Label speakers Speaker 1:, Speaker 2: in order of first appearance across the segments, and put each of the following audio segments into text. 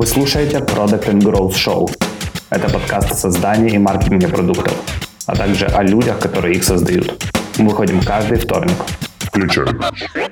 Speaker 1: Вы слушаете Product and Growth Show. Это подкаст о создании и маркетинге продуктов, а также о людях, которые их создают. Мы выходим каждый вторник.
Speaker 2: Включаем.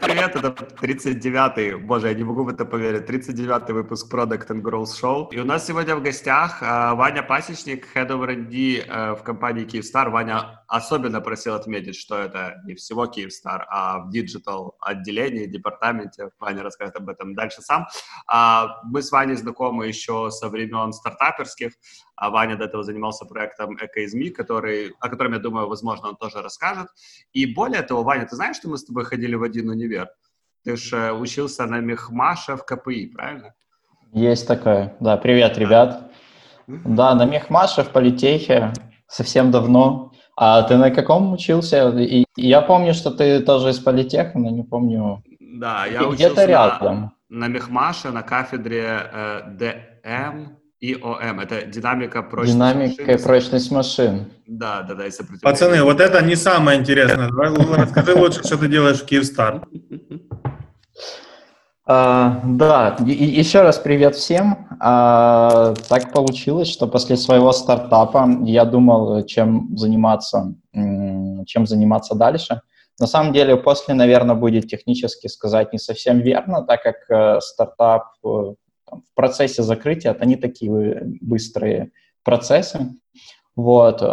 Speaker 2: Привет, это 39-й, боже, я не могу в это поверить, 39-й выпуск Product and Growth Show. И у нас сегодня в гостях э, Ваня Пасечник, Head of R&D э, в компании Kyivstar. Ваня особенно просил отметить, что это не всего Kyivstar, а в digital отделении, департаменте. Ваня расскажет об этом дальше сам. А, мы с Ваней знакомы еще со времен стартаперских. А Ваня до этого занимался проектом «Эко который, о котором, я думаю, возможно, он тоже расскажет. И более того, Ваня, ты знаешь, что мы с тобой ходили в один универ? Ты же э, учился на Мехмаше в КПИ, правильно?
Speaker 3: Есть такое. Да, привет, ребят. Да, на Мехмаше в политехе совсем давно. А ты на каком учился? И я помню, что ты тоже из политеха, но не помню.
Speaker 2: Да, я учился где-то рядом. На, на Мехмаше на кафедре э, ДМ ИОМ. Это динамика
Speaker 3: прочность Динамика машин. и прочность машин.
Speaker 2: Да, да, да, и
Speaker 4: Пацаны, вот это не самое интересное. Давай, расскажи лучше, что ты делаешь в Киевстар.
Speaker 3: Uh, да, и, еще раз привет всем. Uh, так получилось, что после своего стартапа я думал, чем заниматься, чем заниматься дальше. На самом деле, после, наверное, будет технически сказать не совсем верно, так как uh, стартап э, в процессе закрытия, это не такие быстрые процессы, вот, э,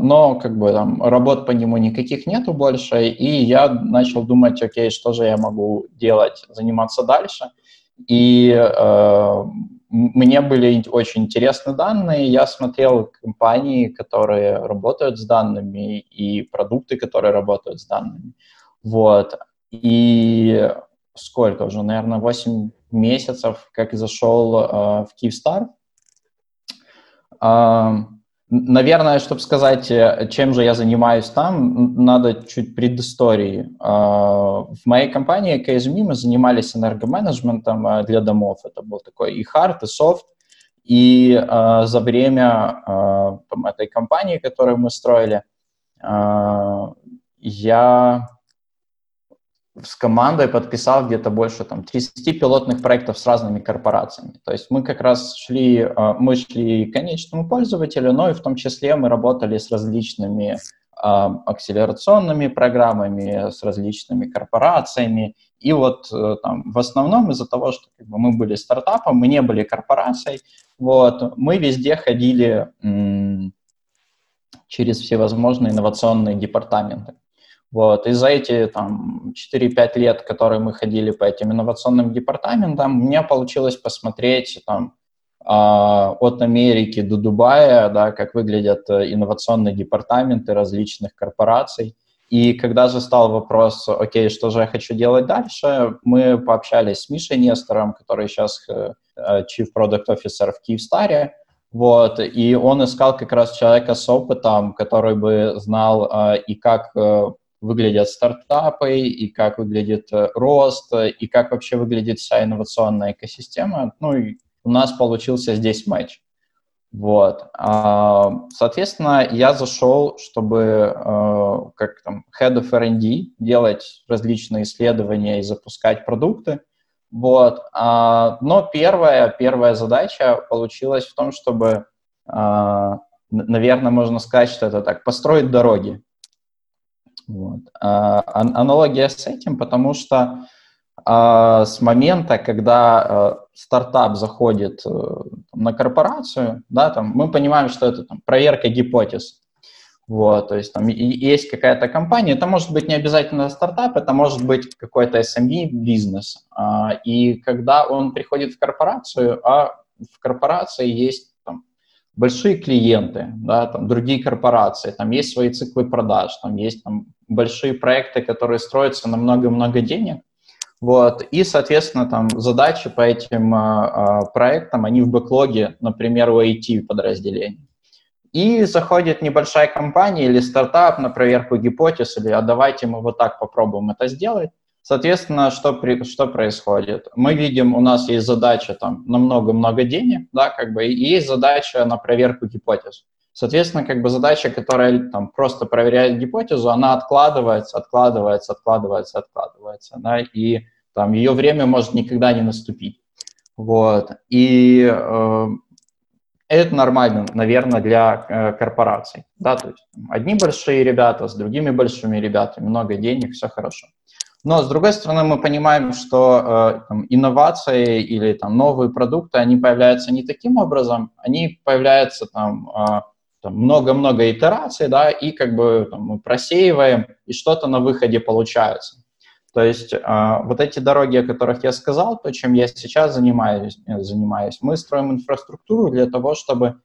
Speaker 3: но как бы там работ по нему никаких нету больше, и я начал думать, окей, что же я могу делать, заниматься дальше, и э, мне были очень интересны данные, я смотрел компании, которые работают с данными, и продукты, которые работают с данными, вот, и сколько уже, наверное, 8 месяцев, как зашел э, в Киевстар. Э, наверное, чтобы сказать, э, чем же я занимаюсь там, надо чуть предыстории. Э, в моей компании KSMI мы занимались энергоменеджментом э, для домов. Это был такой и хард, и софт. И э, за время этой компании, которую мы строили, я с командой подписал где-то больше там 30 пилотных проектов с разными корпорациями. То есть мы как раз шли, э, мы шли к конечному пользователю, но и в том числе мы работали с различными э, акселерационными программами, с различными корпорациями. И вот э, там, в основном из-за того, что как бы, мы были стартапом, мы не были корпорацией, вот, мы везде ходили через всевозможные инновационные департаменты. Вот. И за эти там, 4-5 лет, которые мы ходили по этим инновационным департаментам, мне получилось посмотреть там, а, от Америки до Дубая, да, как выглядят э, инновационные департаменты различных корпораций. И когда же стал вопрос, окей, что же я хочу делать дальше, мы пообщались с Мишей Нестором, который сейчас э, э, Chief Product Officer в Киевстаре, вот, и он искал как раз человека с опытом, который бы знал и как выглядят стартапы, и как выглядит э, рост, и как вообще выглядит вся инновационная экосистема. Ну и у нас получился здесь матч. Вот. А, соответственно, я зашел, чтобы э, как там head of R&D делать различные исследования и запускать продукты. Вот. А, но первая, первая задача получилась в том, чтобы, а, наверное, можно сказать, что это так, построить дороги. Вот. А, аналогия с этим, потому что а, с момента, когда а, стартап заходит а, на корпорацию, да, там, мы понимаем, что это там, проверка гипотез. Вот, то есть там есть какая-то компания, это может быть не обязательно стартап, это может быть какой-то SME-бизнес. А, и когда он приходит в корпорацию, а в корпорации есть большие клиенты, да, там другие корпорации, там есть свои циклы продаж, там есть там большие проекты, которые строятся на много-много денег, вот, и, соответственно, там задачи по этим а, проектам, они в бэклоге, например, у IT подразделений. И заходит небольшая компания или стартап на проверку гипотез, или а давайте мы вот так попробуем это сделать. Соответственно, что, при, что происходит? Мы видим, у нас есть задача там на много-много денег, да, как бы, и есть задача на проверку гипотез. Соответственно, как бы задача, которая там просто проверяет гипотезу, она откладывается, откладывается, откладывается, откладывается, да, и там ее время может никогда не наступить. Вот. И э, это нормально, наверное, для э, корпораций. Да, то есть одни большие ребята с другими большими ребятами, много денег, все хорошо. Но, с другой стороны, мы понимаем, что э, там, инновации или там, новые продукты, они появляются не таким образом, они появляются там э, много-много итераций, да, и как бы там, мы просеиваем, и что-то на выходе получается. То есть э, вот эти дороги, о которых я сказал, то, чем я сейчас занимаюсь, э, занимаюсь мы строим инфраструктуру для того, чтобы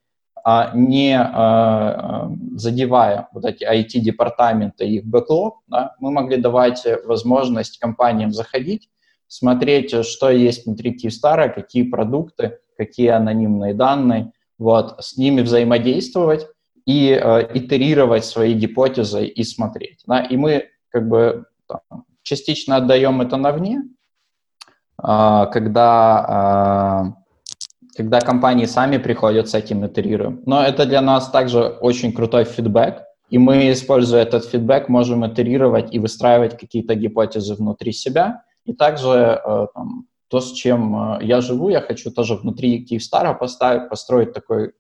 Speaker 3: не а, задевая вот эти IT-департаменты и их бэклог, да, мы могли давать возможность компаниям заходить, смотреть, что есть внутри Киевстара, какие продукты, какие анонимные данные, вот, с ними взаимодействовать и э, итерировать свои гипотезы и смотреть. Да, и мы как бы там, частично отдаем это навне, э, когда когда компании сами приходят с этим итерируем. Но это для нас также очень крутой фидбэк, и мы, используя этот фидбэк, можем итерировать и выстраивать какие-то гипотезы внутри себя. И также э, там, то, с чем э, я живу, я хочу тоже внутри Киевстара поставить, построить такой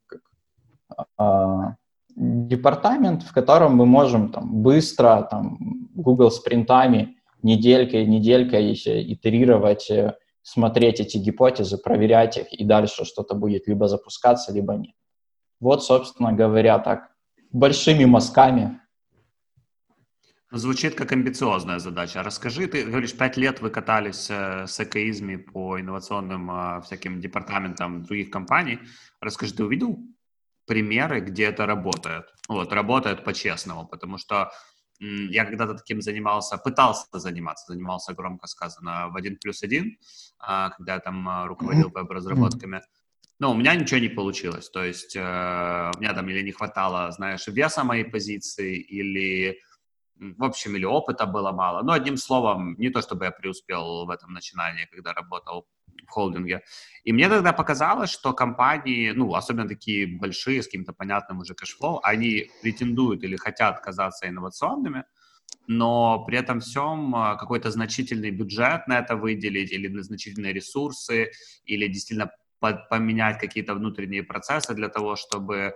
Speaker 3: э, департамент, в котором мы можем там, быстро там, Google спринтами неделькой, неделькой итерировать э, смотреть эти гипотезы, проверять их, и дальше что-то будет либо запускаться, либо нет. Вот, собственно говоря, так, большими мазками.
Speaker 2: Звучит как амбициозная задача. Расскажи, ты говоришь, пять лет вы катались э, с ЭКИзми по инновационным э, всяким департаментам других компаний. Расскажи, ты увидел примеры, где это работает? Вот, работает по-честному, потому что я когда-то таким занимался, пытался заниматься, занимался громко сказано в 1 плюс 1, а, когда я там а, руководил веб-разработками. Но у меня ничего не получилось. То есть э, у меня там или не хватало, знаешь, веса моей позиции, или, в общем, или опыта было мало. Но одним словом, не то чтобы я преуспел в этом начинании, когда работал в холдинге. И мне тогда показалось, что компании, ну, особенно такие большие, с каким-то понятным уже cash flow, они претендуют или хотят казаться инновационными, но при этом всем а, какой-то значительный бюджет на это выделить или значительные ресурсы, или действительно поменять какие-то внутренние процессы для того, чтобы,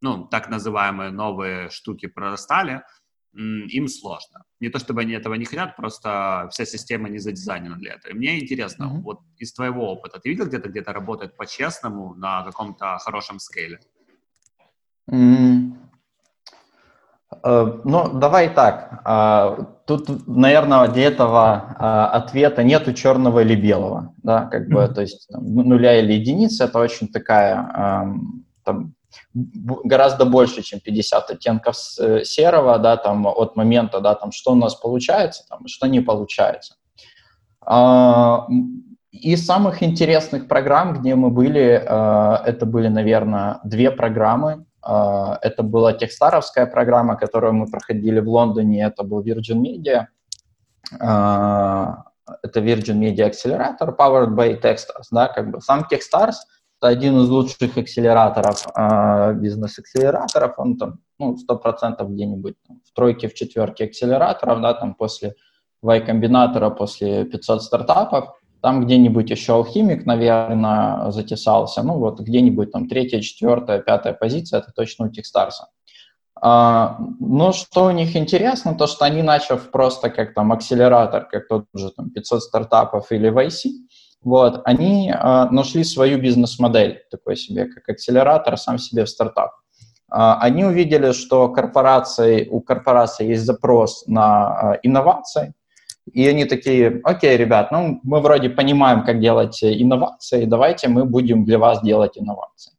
Speaker 2: ну, так называемые новые штуки прорастали – им сложно. Не то чтобы они этого не хотят, просто вся система не задизайнена для этого. И мне интересно, mm-hmm. вот из твоего опыта, ты видел где-то, где-то работает по-честному на каком-то хорошем scale е?
Speaker 3: Mm. Uh, ну, давай так. Uh, тут, наверное, для этого uh, ответа нету черного или белого, да, как бы, mm-hmm. то есть там, нуля или единицы, это очень такая там, гораздо больше, чем 50 оттенков э, серого, да, там, от момента, да, там, что у нас получается, там, что не получается. А, из самых интересных программ, где мы были, а, это были, наверное, две программы. А, это была текстаровская программа, которую мы проходили в Лондоне, это был Virgin Media. Это Virgin Media Accelerator, powered by Techstars, да, как бы сам Techstars — один из лучших акселераторов, э, бизнес-акселераторов, он там, ну, 100% где-нибудь там, в тройке, в четверке акселераторов, да, там после Y-комбинатора, после 500 стартапов, там где-нибудь еще алхимик, наверное, затесался, ну, вот где-нибудь там третья, четвертая, пятая позиция, это точно у Техстарса. А, но что у них интересно, то что они, начав просто как там акселератор, как тот же там 500 стартапов или YC, вот, они э, нашли свою бизнес-модель, такой себе, как акселератор, сам себе в стартап. Э, они увидели, что корпорации, у корпорации есть запрос на э, инновации, и они такие, окей, ребят, ну, мы вроде понимаем, как делать инновации, давайте мы будем для вас делать инновации.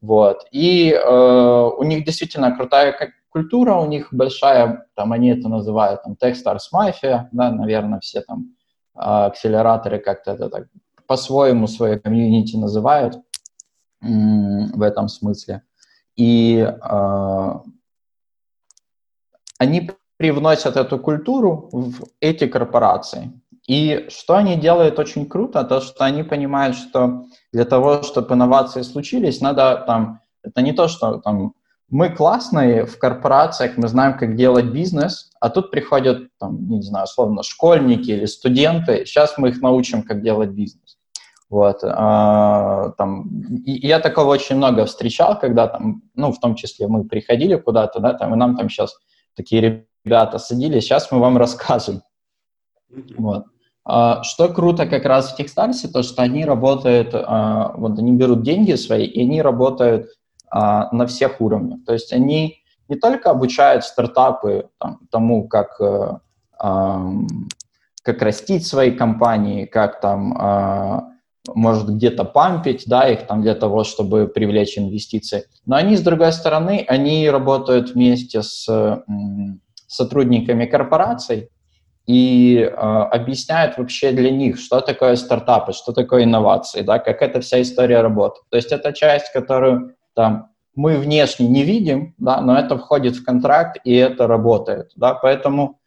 Speaker 3: Вот. И э, у них действительно крутая культура, у них большая, там они это называют, там, Techstars Mafia, да, наверное, все там акселераторы как-то это так по-своему свое комьюнити называют в этом смысле. И э, они привносят эту культуру в эти корпорации. И что они делают очень круто, то что они понимают, что для того, чтобы инновации случились, надо там, это не то, что там мы классные в корпорациях, мы знаем, как делать бизнес, а тут приходят, там, не знаю, условно, школьники или студенты, сейчас мы их научим, как делать бизнес. Вот, а, там, и я такого очень много встречал, когда там, ну, в том числе мы приходили куда-то, да, там, и нам там сейчас такие ребята садились, сейчас мы вам расскажем. Вот. А, что круто как раз в Техстарсе, то, что они работают, а, вот они берут деньги свои, и они работают на всех уровнях. То есть они не только обучают стартапы там, тому, как, э, как растить свои компании, как там может где-то пампить, да, их там для того, чтобы привлечь инвестиции. Но они, с другой стороны, они работают вместе с сотрудниками корпораций, и э, объясняют вообще для них, что такое стартапы, что такое инновации, да, как эта вся история работает. То есть это часть, которую там мы внешне не видим, да, но это входит в контракт и это работает, да, поэтому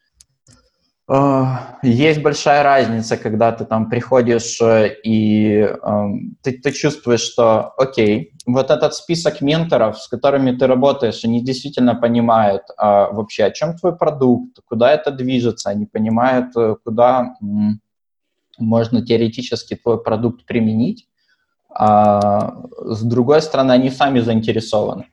Speaker 3: э, есть большая разница, когда ты там приходишь э, и э, ты, ты чувствуешь, что, окей, вот этот список менторов, с которыми ты работаешь, они действительно понимают а, вообще, о чем твой продукт, куда это движется, они понимают, э, куда м, можно теоретически твой продукт применить. А, с другой стороны, они сами заинтересованы.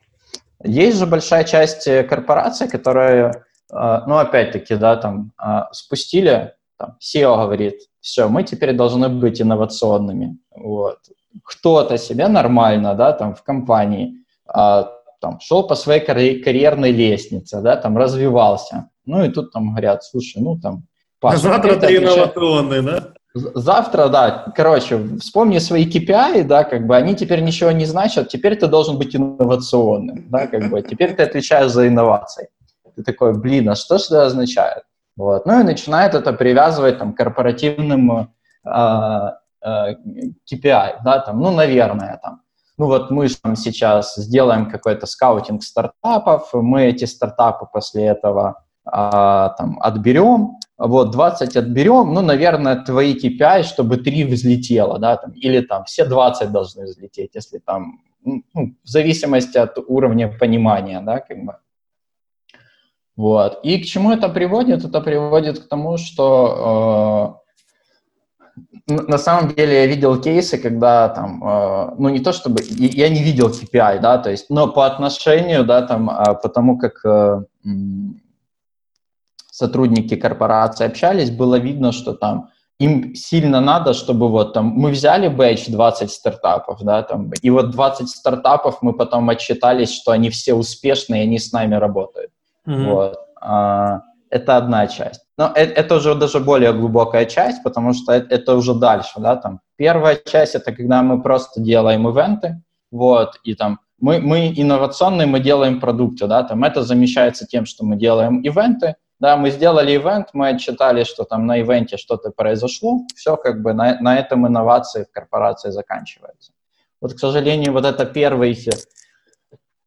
Speaker 3: Есть же большая часть э, корпораций, которые, а, ну, опять-таки, да, там, а, спустили, там, SEO говорит, все, мы теперь должны быть инновационными. Вот кто-то себя нормально, да, там, в компании, а, там, шел по своей карь- карьерной лестнице, да, там, развивался. Ну, и тут там говорят, слушай, ну, там,
Speaker 4: Паша, завтра ты инновационный, да?
Speaker 3: Завтра, да, короче, вспомни свои KPI, да, как бы они теперь ничего не значат, теперь ты должен быть инновационным, да, как бы, теперь ты отвечаешь за инновации. Ты такой, блин, а что же это означает? Вот. Ну и начинает это привязывать там, к корпоративным а, Э, KPI, да, там, ну, наверное, там, ну вот мы там сейчас сделаем какой-то скаутинг стартапов, мы эти стартапы после этого а, там отберем, вот 20 отберем, ну, наверное, твои KPI, чтобы 3 взлетело, да, там, или там все 20 должны взлететь, если там, ну, в зависимости от уровня понимания, да, как бы. Вот. И к чему это приводит? Это приводит к тому, что э, на самом деле я видел кейсы, когда там, э, ну не то чтобы, я не видел KPI, да, то есть, но по отношению, да, там, э, потому как э, сотрудники корпорации общались, было видно, что там им сильно надо, чтобы вот там, мы взяли бэч 20 стартапов, да, там, и вот 20 стартапов мы потом отчитались, что они все успешные, и они с нами работают. Mm-hmm. Вот. А, это одна часть. Но это, это уже даже более глубокая часть, потому что это, это уже дальше, да, там. Первая часть — это когда мы просто делаем ивенты, вот, и там мы, мы инновационные, мы делаем продукты, да, там это замещается тем, что мы делаем ивенты, да, мы сделали ивент, мы отчитали, что там на ивенте что-то произошло, все как бы на, на этом инновации в корпорации заканчиваются. Вот, к сожалению, вот это первый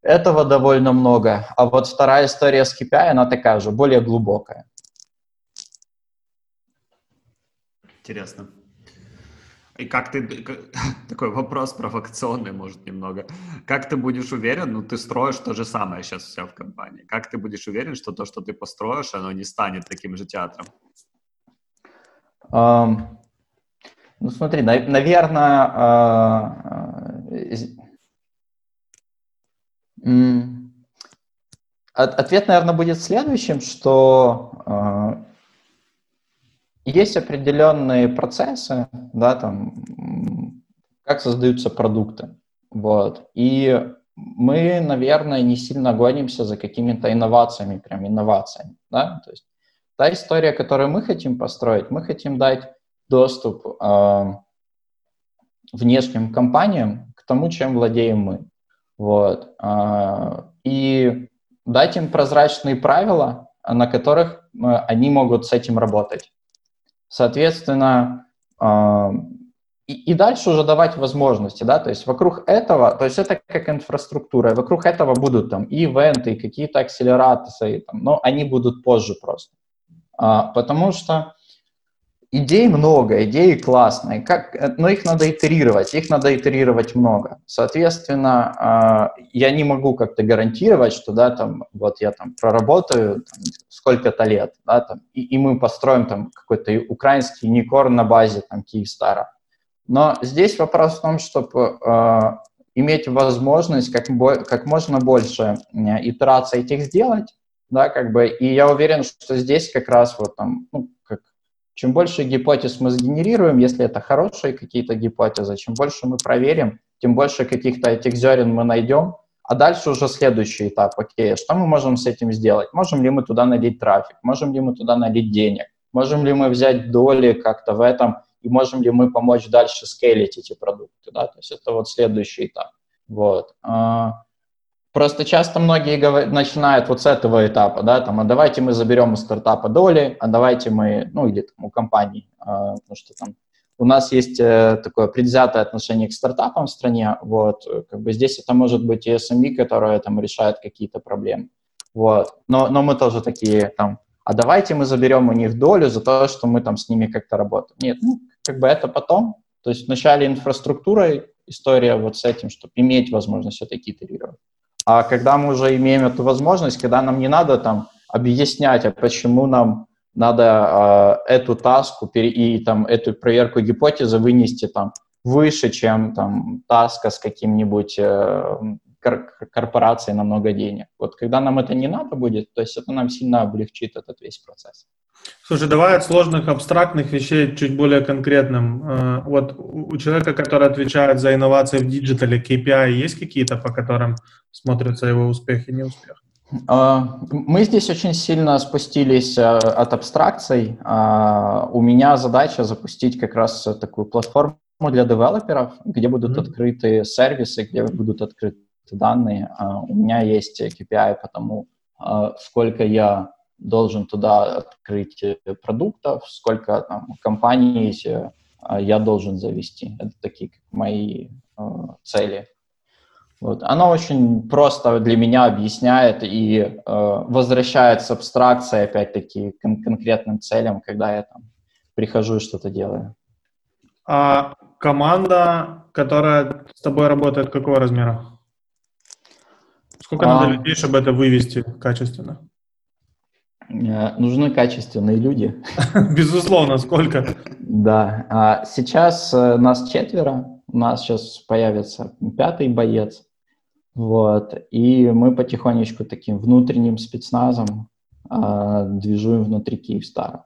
Speaker 3: этого довольно много. А вот вторая история с KPI, она такая же, более глубокая.
Speaker 2: Интересно. И как ты, такой вопрос провокационный, может, немного. Как ты будешь уверен, ну, ты строишь то же самое сейчас все в компании. Как ты будешь уверен, что то, что ты построишь, оно не станет таким же театром?
Speaker 3: Um, ну, смотри, на, наверное, uh, Ответ, наверное, будет следующим, что э, есть определенные процессы, да, там, как создаются продукты, вот, и мы, наверное, не сильно гонимся за какими-то инновациями, прям инновациями, да, то есть та история, которую мы хотим построить, мы хотим дать доступ э, внешним компаниям к тому, чем владеем мы. Вот. А, и дать им прозрачные правила, на которых э, они могут с этим работать. Соответственно, а, и, и дальше уже давать возможности, да, то есть вокруг этого, то есть это как инфраструктура, вокруг этого будут там и ивенты, и какие-то акселераторы, там, но они будут позже просто. А, потому что Идей много, идеи классные, как, э, но их надо итерировать, их надо итерировать много. Соответственно, а, я не могу как-то гарантировать, что, да, там, вот я там проработаю там, сколько-то лет, да, там, и, и мы построим там какой-то украинский уникорн на базе там Киевстара. Но здесь вопрос в том, чтобы э, иметь возможность как, как можно больше итераций этих сделать, да, как бы, и я уверен, что здесь как раз вот там, ну, как, чем больше гипотез мы сгенерируем, если это хорошие какие-то гипотезы, чем больше мы проверим, тем больше каких-то этих зерен мы найдем, а дальше уже следующий этап, окей, что мы можем с этим сделать? Можем ли мы туда налить трафик? Можем ли мы туда налить денег? Можем ли мы взять доли как-то в этом? И можем ли мы помочь дальше скейлить эти продукты? Да? То есть это вот следующий этап. Вот. Просто часто многие говорят, начинают вот с этого этапа, да, там, а давайте мы заберем у стартапа доли, а давайте мы, ну, или там, у компании, а, потому что там у нас есть э, такое предвзятое отношение к стартапам в стране, вот, как бы здесь это может быть и SME, которая там решает какие-то проблемы, вот, но, но мы тоже такие там, а давайте мы заберем у них долю за то, что мы там с ними как-то работаем. Нет, ну, как бы это потом, то есть вначале инфраструктурой история вот с этим, чтобы иметь возможность все-таки итерировать. А когда мы уже имеем эту возможность, когда нам не надо там объяснять, а почему нам надо э, эту таску и там эту проверку гипотезы вынести там выше, чем там таска с каким-нибудь э, кор корпорацией на много денег. Вот когда нам это не надо будет, то есть это нам сильно облегчит этот весь процесс.
Speaker 4: Слушай, давай от сложных абстрактных вещей чуть более конкретным. Э, вот у человека, который отвечает за инновации в digital е, KPI есть какие-то, по которым смотрятся его успех и неуспех?
Speaker 3: А, мы здесь очень сильно спустились э, от абстракций. А, у меня задача запустить как раз такую платформу для девелоперов, где будут mm-hmm. открыты сервисы, где будут открыты данные. А, у меня есть KPI по тому, сколько я должен туда открыть э, продуктов, сколько там компаний э, я должен завести. Это такие мои цели. Вот. Оно очень просто для меня объясняет и э, возвращает с абстракцией, опять-таки, к кон- конкретным целям, когда я там прихожу и что-то делаю.
Speaker 4: А команда, которая с тобой работает, какого размера? Сколько а... надо людей, чтобы это вывести качественно?
Speaker 3: Э, нужны качественные люди.
Speaker 4: Безусловно, сколько?
Speaker 3: Да. А сейчас э, нас четверо. У нас сейчас появится пятый боец. Вот. И мы потихонечку таким внутренним спецназом э, движуем внутри Киевстара.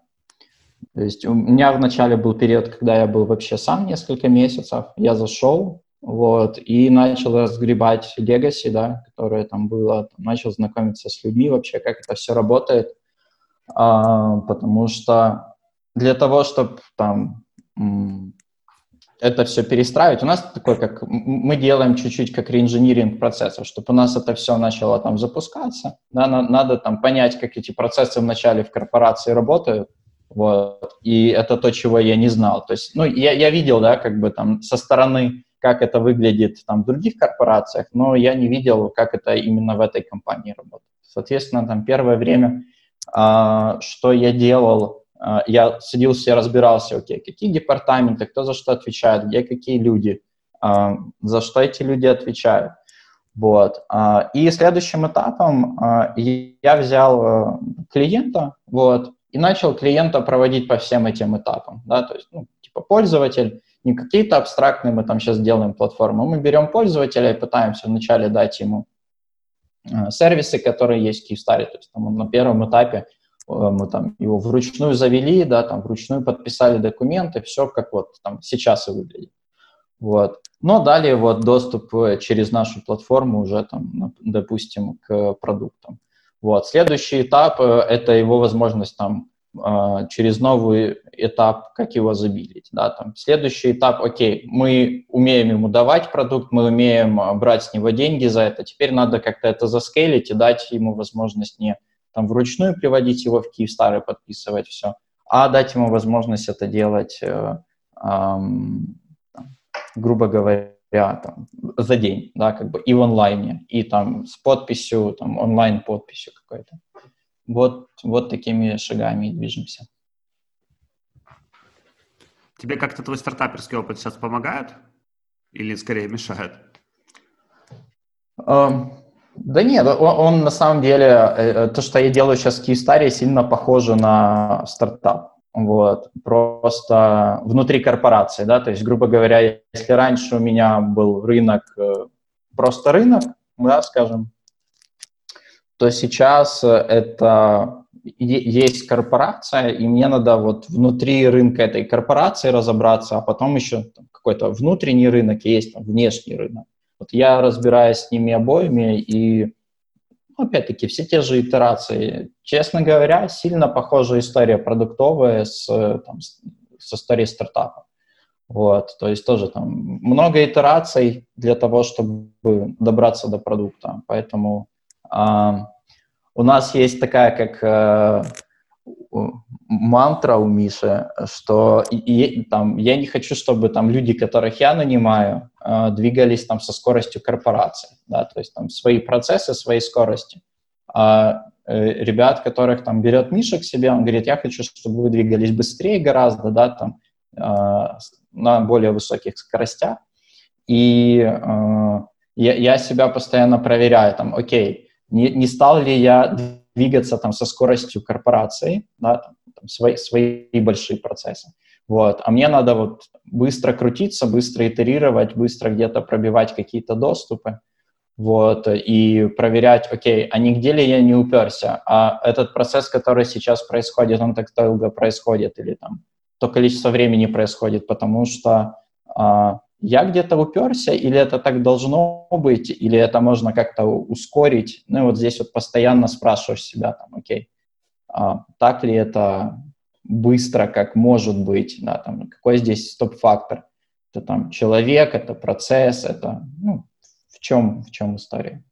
Speaker 3: То есть у меня вначале был период, когда я был вообще сам несколько месяцев. Я зашел, вот, и начал разгребать легаси, да, которое там было, начал знакомиться с людьми вообще, как это все работает, а, потому что для того, чтобы там это все перестраивать. У нас такой, как мы делаем чуть-чуть как реинжиниринг процессов, чтобы у нас это все начало там запускаться. Да, на, надо там понять, как эти процессы вначале в корпорации работают. Вот. И это то, чего я не знал. То есть, ну, я, я видел, да, как бы там со стороны, как это выглядит там в других корпорациях, но я не видел, как это именно в этой компании работает. Соответственно, там первое время, а, что я делал, а, я садился и разбирался, окей, какие департаменты, кто за что отвечает, где какие люди, а, за что эти люди отвечают. Вот. И следующим этапом я взял э, клиента, вот, и начал клиента проводить по всем этим этапам, да, то есть, ну, типа пользователь, не какие-то абстрактные мы там сейчас делаем платформы, мы берем пользователя и пытаемся вначале дать ему э, сервисы, которые есть в Киевстаре, то есть там на первом этапе Э, мы там его вручную завели, да, там вручную подписали документы, все как вот там сейчас и выглядит. Вот. Но далее вот доступ э, через нашу платформу уже там, допустим, к продуктам. Вот. Следующий этап это его возможность там через новый этап, как его забилить. Да, там. Следующий этап, окей, мы умеем ему давать продукт, мы умеем брать с него деньги за это, теперь надо как-то это заскейлить и дать ему возможность не там вручную приводить его в Киевстар и подписывать все, а дать ему возможность это делать, э, э, грубо говоря, там, за день, да, как бы и в онлайне, и там с подписью, там онлайн-подписью какой-то. Вот, вот такими шагами и движемся.
Speaker 2: Тебе как-то твой стартаперский опыт сейчас помогает или скорее мешает?
Speaker 3: Um, да нет, он, он на самом деле, э, э, то, что я делаю сейчас в Киевстаре, сильно похоже на стартап. вот, просто внутри корпорации, да, то есть, грубо говоря, если раньше у меня был рынок, э, просто рынок, да, скажем, то сейчас это есть корпорация, и мне надо вот внутри рынка этой корпорации разобраться, а потом еще какой-то внутренний рынок и есть там внешний рынок. Вот я разбираюсь с ними обоими, и ну, опять-таки все те же итерации. Честно говоря, сильно похожая история продуктовая с, там, с историей стартапа. Вот, то есть тоже там много итераций для того, чтобы добраться до продукта. Поэтому а, у нас есть такая как э, мантра у Миши, что и, и, там, я не хочу, чтобы там люди, которых я нанимаю, э, двигались там со скоростью корпорации, да, то есть там свои процессы, своей скорости. А э, ребят, которых там берет Миша к себе, он говорит, я хочу, чтобы вы двигались быстрее гораздо, да, там, э, на более высоких скоростях. И э, я, я себя постоянно проверяю, там, окей, не, не стал ли я двигаться там со скоростью корпорации, да, там, свои, свои большие процессы. Вот. А мне надо вот быстро крутиться, быстро итерировать, быстро где-то пробивать какие-то доступы, вот, и проверять, окей, а нигде ли я не уперся, а этот процесс, который сейчас происходит, он так долго происходит, или там то количество времени происходит, потому что а, я где-то уперся, или это так должно быть, или это можно как-то ускорить. Ну и вот здесь вот постоянно спрашиваешь себя, там, окей, а, так ли это быстро, как может быть, да, там, какой здесь стоп-фактор? Это там человек, это процесс, это, ну, в чем, в чем история?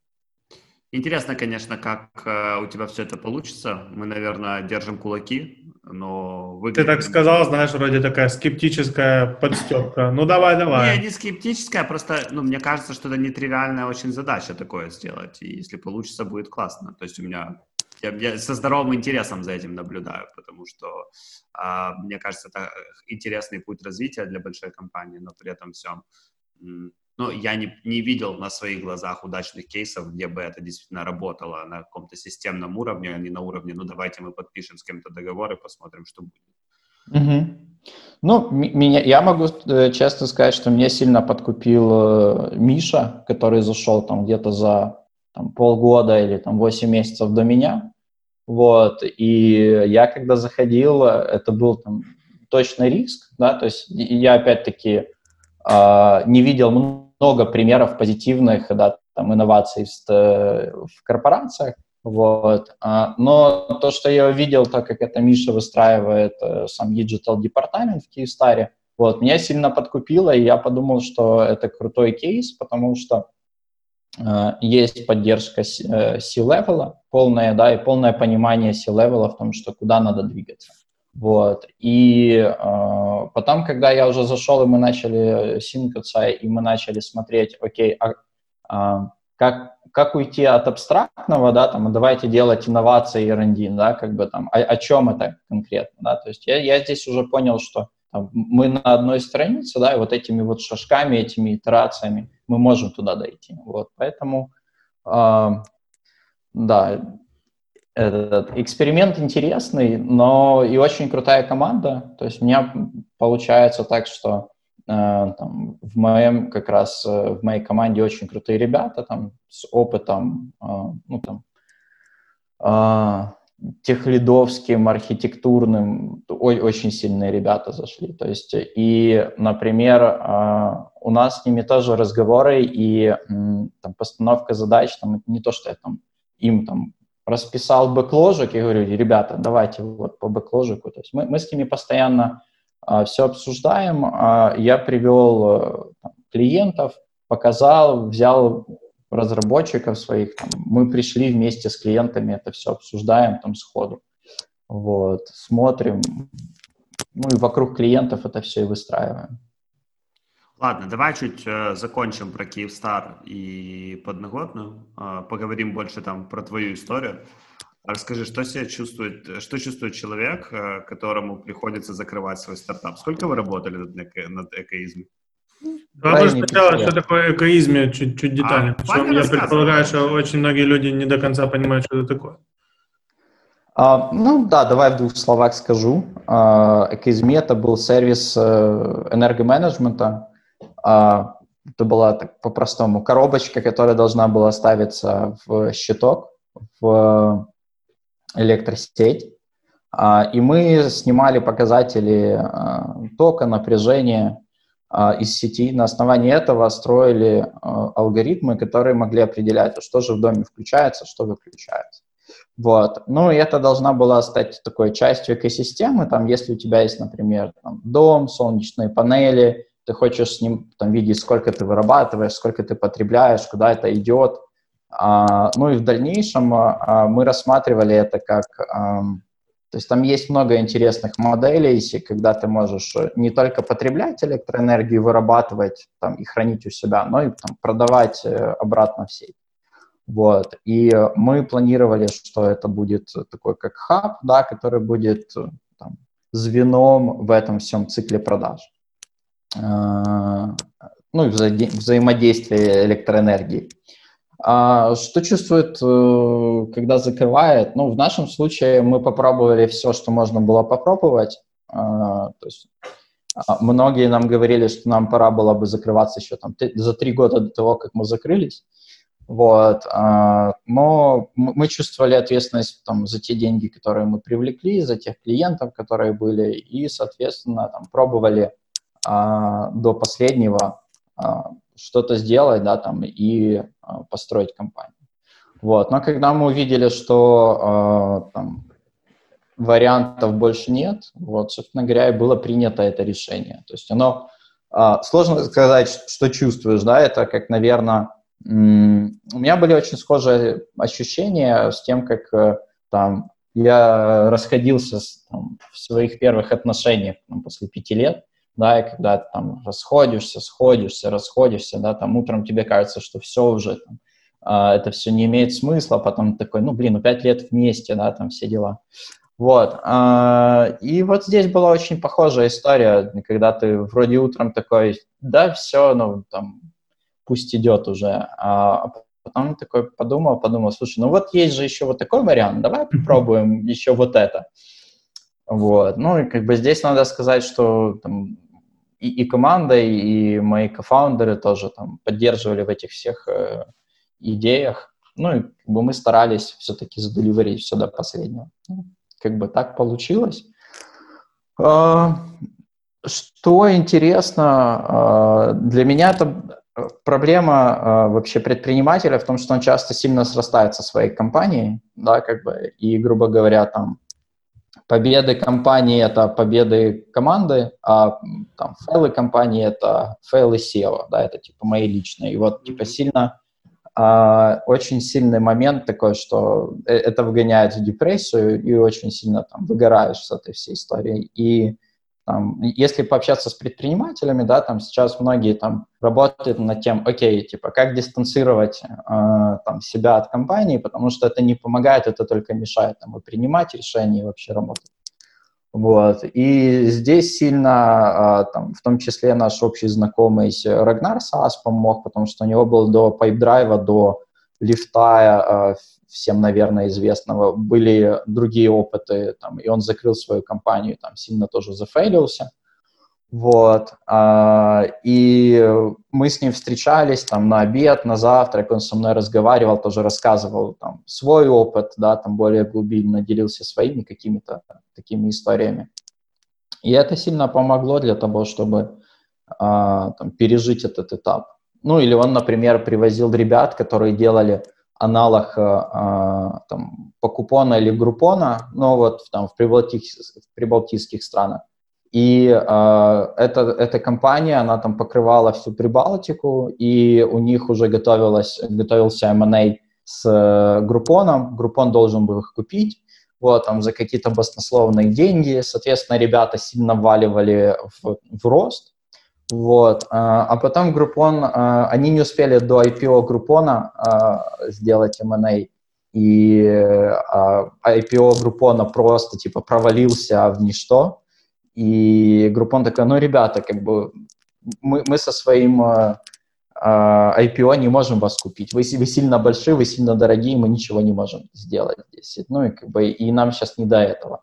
Speaker 2: Интересно, конечно, как э, у тебя все это получится. Мы, наверное, держим кулаки, но...
Speaker 4: Выглядит... Ты так сказал, знаешь, вроде такая скептическая подстепка. Ну, давай, давай.
Speaker 2: Не, не скептическая, просто, ну, мне кажется, что это нетривиальная очень задача такое сделать. И если получится, будет классно. То есть у меня... Я, я со здоровым интересом за этим наблюдаю, потому что, э, мне кажется, это интересный путь развития для большой компании, но при этом всем но я не, не видел на своих глазах удачных кейсов, где бы это действительно работало на каком-то системном уровне, а не на уровне, ну, давайте мы подпишем с кем-то договор и посмотрим, что будет.
Speaker 3: Угу. Ну, меня, я могу э, честно сказать, что меня сильно подкупил э, Миша, который зашел там где-то за там, полгода или там 8 месяцев до меня. Вот, и я когда заходил, это был там точный риск, да, то есть я опять-таки э, не видел много примеров позитивных да, там, инноваций в, э, в корпорациях. Вот. А, но то, что я увидел, так как это Миша выстраивает э, сам digital департамент в Киевстаре, вот, меня сильно подкупило, и я подумал, что это крутой кейс, потому что э, есть поддержка C-level, полное, да, и полное понимание C-level в том, что куда надо двигаться. Вот. И э, потом, когда я уже зашел, и мы начали синкаться, и мы начали смотреть, окей, а, а, как, как уйти от абстрактного, да, там, давайте делать инновации и R&D, да, как бы там, о, о чем это конкретно, да, то есть я, я здесь уже понял, что там, мы на одной странице, да, и вот этими вот шажками, этими итерациями мы можем туда дойти, вот, поэтому, э, да, этот эксперимент интересный, но и очень крутая команда. То есть у меня получается так, что э, там, в моем как раз э, в моей команде очень крутые ребята там с опытом, э, ну там э, техлидовским, архитектурным, очень сильные ребята зашли. То есть и, например, э, у нас с ними тоже разговоры и там, постановка задач, там не то, что я там им там расписал бэкложик и говорю, ребята, давайте вот по бэкложику. То есть мы, мы с ними постоянно а, все обсуждаем. А, я привел а, там, клиентов, показал, взял разработчиков своих, там, мы пришли вместе с клиентами, это все обсуждаем там сходу. Вот, смотрим, ну и вокруг клиентов это все и выстраиваем.
Speaker 2: Ладно, давай чуть э, закончим про Киевстар и подноготную. Э, поговорим больше там про твою историю. Расскажи, что себя чувствует, что чувствует человек, э, которому приходится закрывать свой стартап? Сколько вы работали над, эко, над экоизмом?
Speaker 4: Давай сначала, что такое экоизм, чуть-чуть детально. А, я предполагаю, что очень многие люди не до конца понимают, что это такое.
Speaker 3: А, ну да, давай в двух словах скажу. А, Экизми это был сервис э, энергоменеджмента. А, это была так по-простому коробочка, которая должна была ставиться в щиток, в электросеть. А, и мы снимали показатели а, тока, напряжения из сети. На основании этого строили алгоритмы, которые могли определять, что же в доме включается, что выключается. Вот. Ну, и это должна была стать такой частью экосистемы. Там, если у тебя есть, например, там, дом, солнечные панели, ты хочешь с ним там, видеть, сколько ты вырабатываешь, сколько ты потребляешь, куда это идет. А, ну и в дальнейшем а, мы рассматривали это как... А, то есть там есть много интересных моделей, когда ты можешь э, не только потреблять электроэнергию, вырабатывать там, и хранить у себя, но и там, продавать э, обратно в сеть. Вот. И мы планировали, что это будет такой как хаб, да, который будет э, там, звеном в этом всем цикле продаж. Ну вза взаимодействие электроэнергии. А что чувствует, э, когда закрывает? Ну, в нашем случае мы попробовали все, что можно было попробовать. А, то есть а, многие нам говорили, что нам пора было бы закрываться еще там за три года до того, как мы закрылись. Вот. А, но мы чувствовали ответственность там, за те деньги, которые мы привлекли, за тех клиентов, которые были, и, соответственно, там, пробовали до последнего что-то сделать, да, там, и а, построить компанию. Вот. Но когда мы увидели, что там, вариантов больше нет, вот, собственно говоря, и было принято это решение. То есть оно, сложно сказать, что чувствуешь, да, это как, наверное, у меня были очень схожие ощущения с тем, как э, там я расходился с, там, в своих первых отношениях там, после пяти лет, да, и когда ты там расходишься, сходишься, расходишься, да, там утром тебе кажется, что все уже, там, э, это все не имеет смысла, потом такой, ну, блин, ну, пять лет вместе, да, там все дела. Вот, э, и вот здесь была очень похожая история, когда ты вроде утром такой, да, все, ну, там, пусть идет уже, а потом такой подумал, подумал, слушай, ну вот есть же еще вот такой вариант, давай попробуем еще вот это. Вот. Ну и как бы здесь надо сказать, что там, и, и команда, и мои кофаундеры тоже там поддерживали в этих всех э, идеях. Ну и как бы мы старались все-таки заделиверить все до последнего. Ну, как бы так получилось. А, что интересно, а, для меня это проблема а, вообще предпринимателя в том, что он часто сильно срастается со своей компанией, да, как бы, и, грубо говоря, там, победы компании — это победы команды, а там фейлы компании — это фейлы SEO, да, это типа мои личные. И вот типа сильно, а, очень сильный момент такой, что э, это вгоняет в депрессию и очень сильно там выгораешь с этой всей историей. И там, если пообщаться с предпринимателями, да, там сейчас многие там работают над тем, окей, типа, как дистанцировать э, там себя от компании, потому что это не помогает, это только мешает там и принимать решения и вообще работать. Вот. И здесь сильно, э, там, в том числе наш общий знакомый Рагнар Сасс помог, потому что у него был до Pipedrive а, до лифта, э, всем, наверное, известного, были другие опыты, там, и он закрыл свою компанию, там, сильно тоже зафейлился. Вот. А, и мы с ним встречались там на обед, на завтрак, он со мной разговаривал, тоже рассказывал там свой опыт, да, там более глубинно делился своими какими-то такими историями. И это сильно помогло для того, чтобы а, там, пережить этот этап. Ну, или он, например, привозил ребят, которые делали аналог э, там, покупона или группона, но вот там в, прибалтийских, в прибалтийских странах. И э, эта, эта компания, она там покрывала всю Прибалтику, и у них уже готовилась, готовился M&A с э, группоном, группон должен был их купить, вот, там, за какие-то баснословные деньги, соответственно, ребята сильно вваливали в, в рост, вот. А, а потом Groupon, а, они не успели до IPO Groupon а, сделать M&A, и IPO Groupon просто типа провалился в ничто, и Groupon такой, ну, ребята, как бы мы, мы со своим IPO не можем вас купить. Вы, вы сильно большие, вы сильно дорогие, мы ничего не можем сделать здесь. Ну и как бы и нам сейчас не до этого.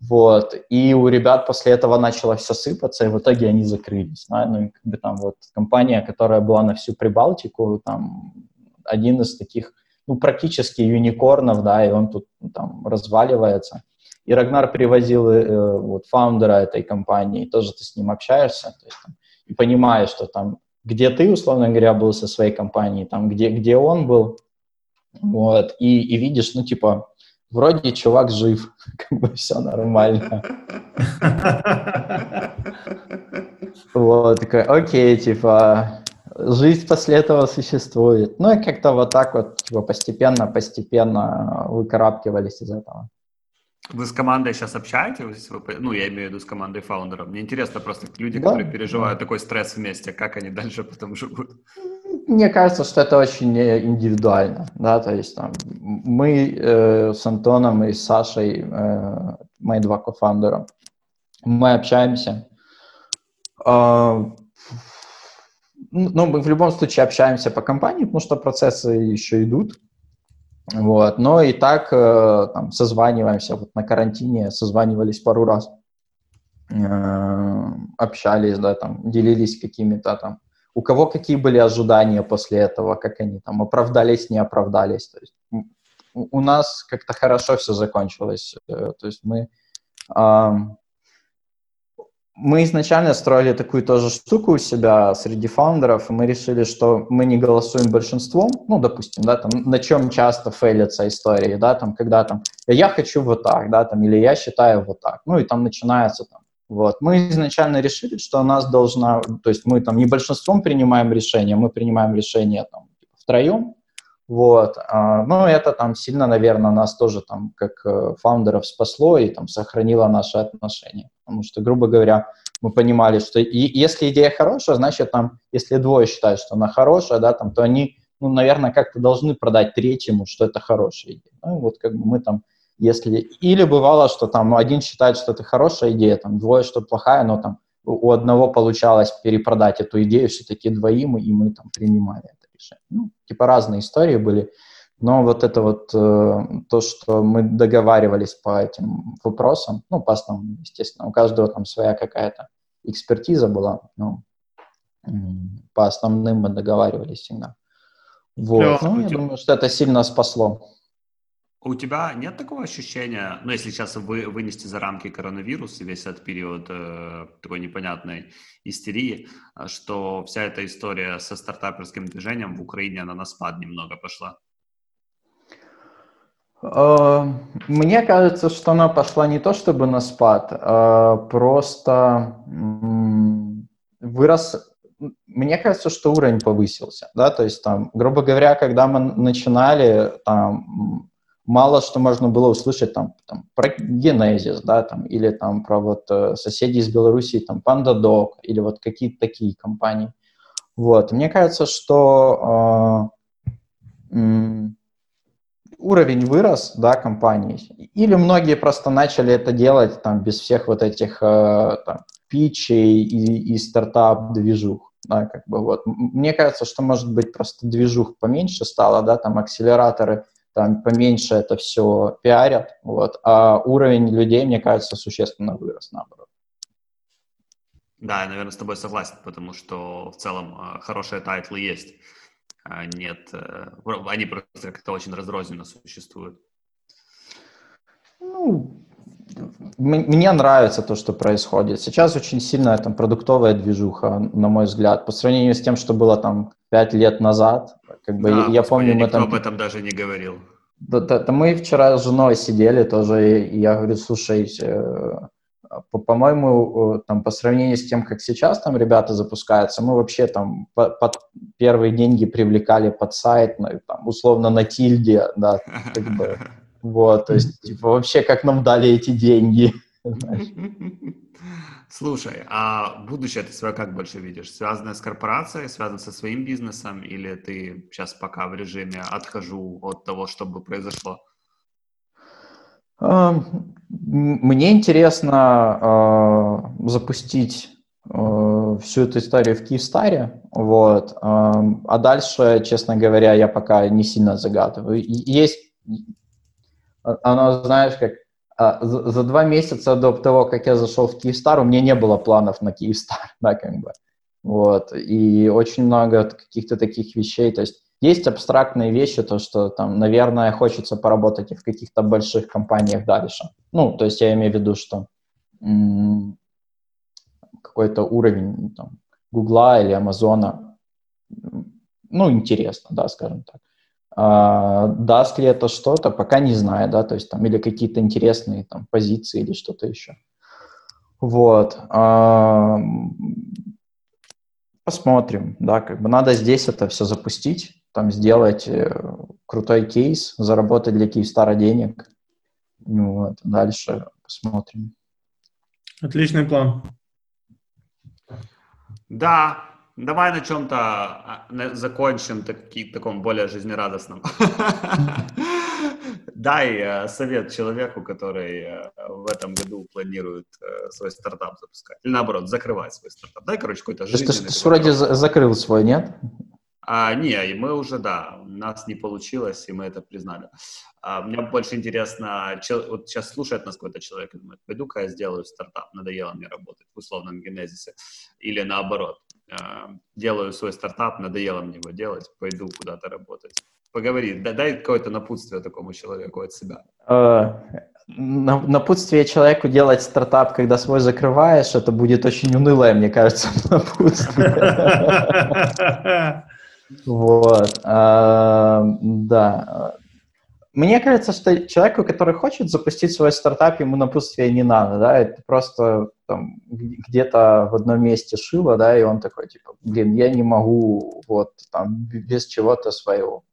Speaker 3: Вот. И у ребят после этого начало все сыпаться, и в итоге они закрылись. Да? Ну, как бы там вот компания, которая была на всю Прибалтику, там один из таких, ну, практически юникорнов, да, и он тут ну, там разваливается. И Рагнар привозил э, вот фаундера этой компании, тоже ты с ним общаешься, то есть, там, и понимаешь, что там, где ты, условно говоря, был со своей компанией, там, где, где он был, вот, и, и видишь, ну, типа, вроде чувак жив, как бы все нормально. Вот, такой, окей, типа, жизнь после этого существует. Ну и как-то вот так вот, типа, постепенно-постепенно выкарабкивались из этого.
Speaker 2: Вы с командой сейчас общаетесь? ну, я имею в виду с командой фаундеров. Мне интересно просто люди, да, которые переживают да. такой стресс вместе, как они дальше потом живут.
Speaker 3: Мне кажется, что это очень индивидуально, да, то есть там мы э, с Антоном и с Сашей, э, мои два кофаундера, мы общаемся. Э, ну, мы в любом случае общаемся по компании, потому что процессы еще идут. Вот, но и так э, там, созваниваемся, вот на карантине созванивались пару раз, э, общались, да, там, делились какими-то там у кого какие были ожидания после этого, как они там оправдались, не оправдались. То есть у нас как-то хорошо все закончилось. Э, то есть мы, мы изначально строили такую тоже штуку у себя среди фаундеров, и мы решили, что мы не голосуем большинством, ну, допустим, да, там, на чем часто фейлятся истории, да, там, когда там, я хочу вот так, да, там, или я считаю вот так, ну, и там начинается там вот. Мы изначально решили, что у нас должна, то есть мы там не большинством принимаем решение, мы принимаем решение там втроем, вот. А, ну, это там сильно, наверное, нас тоже там как э, фаундеров спасло и там сохранило наши отношения. Потому что, грубо говоря, мы понимали, что и, если идея хорошая, значит, там, если двое считают, что она хорошая, да, там, то они, ну, наверное, как-то должны продать третьему, что это хорошая идея. Ну, вот как бы мы там если... Или бывало, что там один считает, что это хорошая идея, там двое, что плохая, но там у одного получалось перепродать эту идею все-таки двоим, и мы там принимали это решение. Ну, типа разные истории были, но вот это вот э, то, что мы договаривались по этим вопросам, ну, по основным, естественно, у каждого там своя какая-то экспертиза была, но по основным мы договаривались всегда. Вот. Ну, я думаю, что это сильно спасло.
Speaker 2: У тебя нет такого ощущения, ну, если сейчас вы, вынести за рамки коронавируса весь этот период э, такой непонятной истерии, э, что вся эта история со стартаперским движением в Украине, она на спад немного пошла?
Speaker 3: Э, мне кажется, что она пошла не то чтобы на спад, а просто вырос мне кажется, что уровень повысился, да, то есть там, грубо говоря, когда мы начинали, там, мало что можно было услышать там, там про Genesis, да, там, или там про вот э, соседей из Беларуси, там PandaDog, или вот какие-то такие компании. Вот. Мне кажется, что э, уровень вырос, да, компаний. Или многие просто начали это делать там без всех вот этих э, там, питчей и, и стартап-движух. Да, как бы вот. Мне кажется, что, может быть, просто движух поменьше стало, да, там акселераторы там поменьше это все пиарят, вот, а уровень людей, мне кажется, существенно вырос, наоборот.
Speaker 2: Да, я, наверное, с тобой согласен, потому что в целом э, хорошие title ы есть. А нет, э, они просто как-то очень разрозненно существуют.
Speaker 3: Ну, мне нравится то, что происходит. Сейчас очень сильная там продуктовая движуха, на мой взгляд, по сравнению с тем, что было там пять лет назад. Как бы да, я помню,
Speaker 2: мы там... об этом даже не говорил.
Speaker 3: Да, да, да, мы вчера с женой сидели тоже, и я говорю, слушай, э, по-моему, там по сравнению с тем, как сейчас там ребята запускаются, мы вообще там под, под первые деньги привлекали под сайт, ну, там, условно на тильде, да, как бы, вот, то есть, типа, вообще, как нам дали эти деньги,
Speaker 2: Слушай, а будущее ты свое как больше видишь? Связанное с корпорацией, связанное со своим бизнесом, или ты сейчас пока в режиме отхожу от того, что бы произошло?
Speaker 3: Мне интересно э, запустить э, всю эту историю в Киевстаре, вот, э, а дальше, честно говоря, я пока не сильно загадываю. Есть, оно, знаешь, как а, за, за два месяца до того, как я зашел в Киевстар, у меня не было планов на Киевстар, да, как бы, вот, и очень много каких-то таких вещей, то есть есть абстрактные вещи, то, что там, наверное, хочется поработать и в каких-то больших компаниях дальше. Ну, то есть я имею в виду, что какой-то уровень там, Гугла или Амазона, ну, интересно, да, скажем так. А, даст ли это что-то, пока не знаю, да, то есть там или какие-то интересные там позиции или что-то еще. Вот. А, посмотрим, да, как бы надо здесь это все запустить, там сделать э, крутой кейс, заработать для Киевстара денег. Вот, дальше посмотрим.
Speaker 4: Отличный план.
Speaker 2: Да, давай на чем-то а, закончим таки, таком более жизнерадостном. Дай э, совет человеку, который э, в этом году планирует свой стартап запускать. Или наоборот, закрывать свой стартап. Дай, короче, какой-то жизненный...
Speaker 3: Ты вроде закрыл свой, нет?
Speaker 2: А, не, и мы уже, да, у нас не получилось, и мы это признали. А, мне больше интересно, чел, вот сейчас слушает нас какой-то человек и думает, пойду-ка я сделаю стартап, надоело мне работать в условном генезисе. Или наоборот, делаю свой стартап, надоело мне его делать, пойду куда-то работать. Поговори, дай, какое-то напутствие такому человеку от себя.
Speaker 3: Uh напутствие человеку делать стартап, когда свой закрываешь, это будет очень унылое, мне кажется, напутствие. Вот, а, да. Мне кажется, что человеку, который хочет запустить свой стартап, ему напутствие не надо, да, это просто там, где-то в одном месте шило, да, и он такой, типа, блин, я не могу вот там без чего-то своего,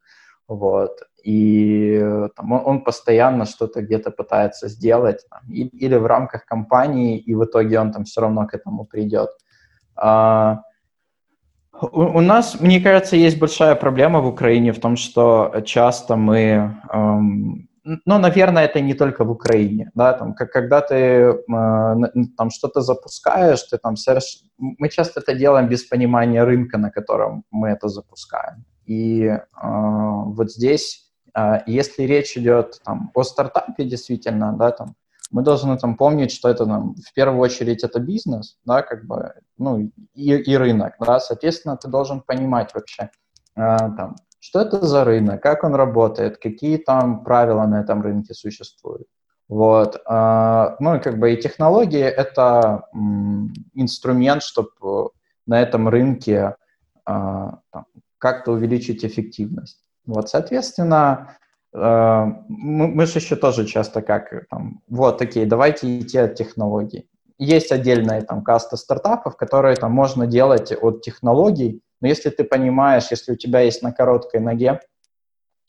Speaker 3: вот, и там, он, он постоянно что-то где-то пытается сделать, там, и, или в рамках компании, и в итоге он там все равно к этому придет. А, у, нас, мне кажется, есть большая проблема в Украине в том, что часто мы, эм, ну, наверное, это не только в Украине, да, там, как, когда ты э, там что-то запускаешь, ты там соверш... мы часто это делаем без понимания рынка, на котором мы это запускаем. И э, вот здесь, э, если речь идет там о стартапе действительно, да, там, мы должны там помнить, что это там, в первую очередь это бизнес, да, как бы, ну, и, и рынок, да, соответственно, ты должен понимать вообще, э, там, что это за рынок, как он работает, какие там правила на этом рынке существуют. Вот. Э, ну и как бы и технологии — это инструмент, чтобы на этом рынке э, как-то увеличить эффективность. Вот, соответственно, Э, мы, мы же еще тоже часто как, там, вот такие, давайте идти от технологий. Есть отдельная там каста стартапов, которые там можно делать от технологий, но если ты понимаешь, если у тебя есть на короткой ноге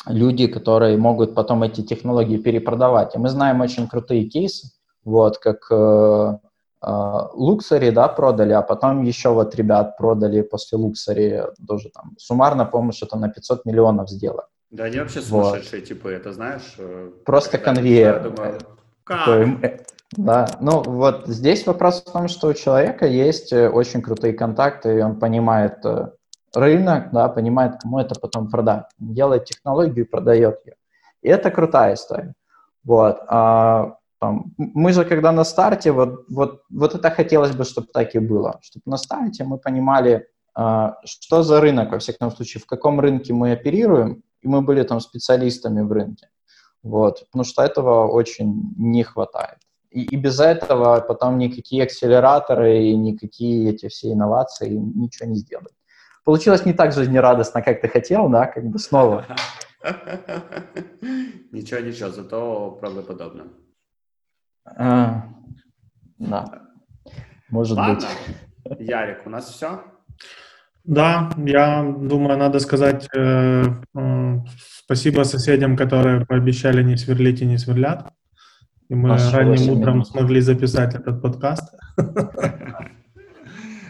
Speaker 3: люди, которые могут потом эти технологии перепродавать, и мы знаем очень крутые кейсы, вот, как э, э, да, продали, а потом еще вот ребят продали после Луксари тоже там, суммарно, помню, что-то на 500 миллионов сделали.
Speaker 2: Да, они вообще сумасшедшие вот. типы, это знаешь? Э,
Speaker 3: Просто конвейер. Думаю, как? Э, да, ну вот здесь вопрос в том, что у человека есть э, очень крутые контакты, и он понимает рынок, да, понимает, кому это потом продать. делает технологию и продает ее. И это крутая история. Вот. А, там, мы же когда на старте, вот, вот, вот это хотелось бы, чтобы так и было, чтобы на старте мы понимали, а, что за рынок, во всяком случае, в каком рынке мы оперируем, и мы были там специалистами в рынке. Вот, потому что этого очень не хватает. И, и без этого потом никакие акселераторы и никакие эти все инновации ничего не сделают. Получилось не так жизнерадостно, как ты хотел, да, как бы снова.
Speaker 2: Ничего, ничего, зато правдоподобно.
Speaker 3: А, да, может быть.
Speaker 2: Ярик, у нас все?
Speaker 4: Да, я думаю, надо сказать э, э, спасибо соседям, которые пообещали не сверлить и не сверлят. И мы Аж ранним утром минут. смогли записать этот подкаст.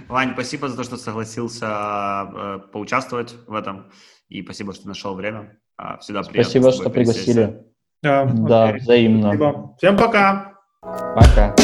Speaker 2: Вань, спасибо за то, что согласился э, поучаствовать в этом. И спасибо, что нашел время. А, всегда приятно.
Speaker 3: Спасибо, что пригласили.
Speaker 4: Да,
Speaker 3: да взаимно.
Speaker 4: Спасибо. Всем пока.
Speaker 3: Пока.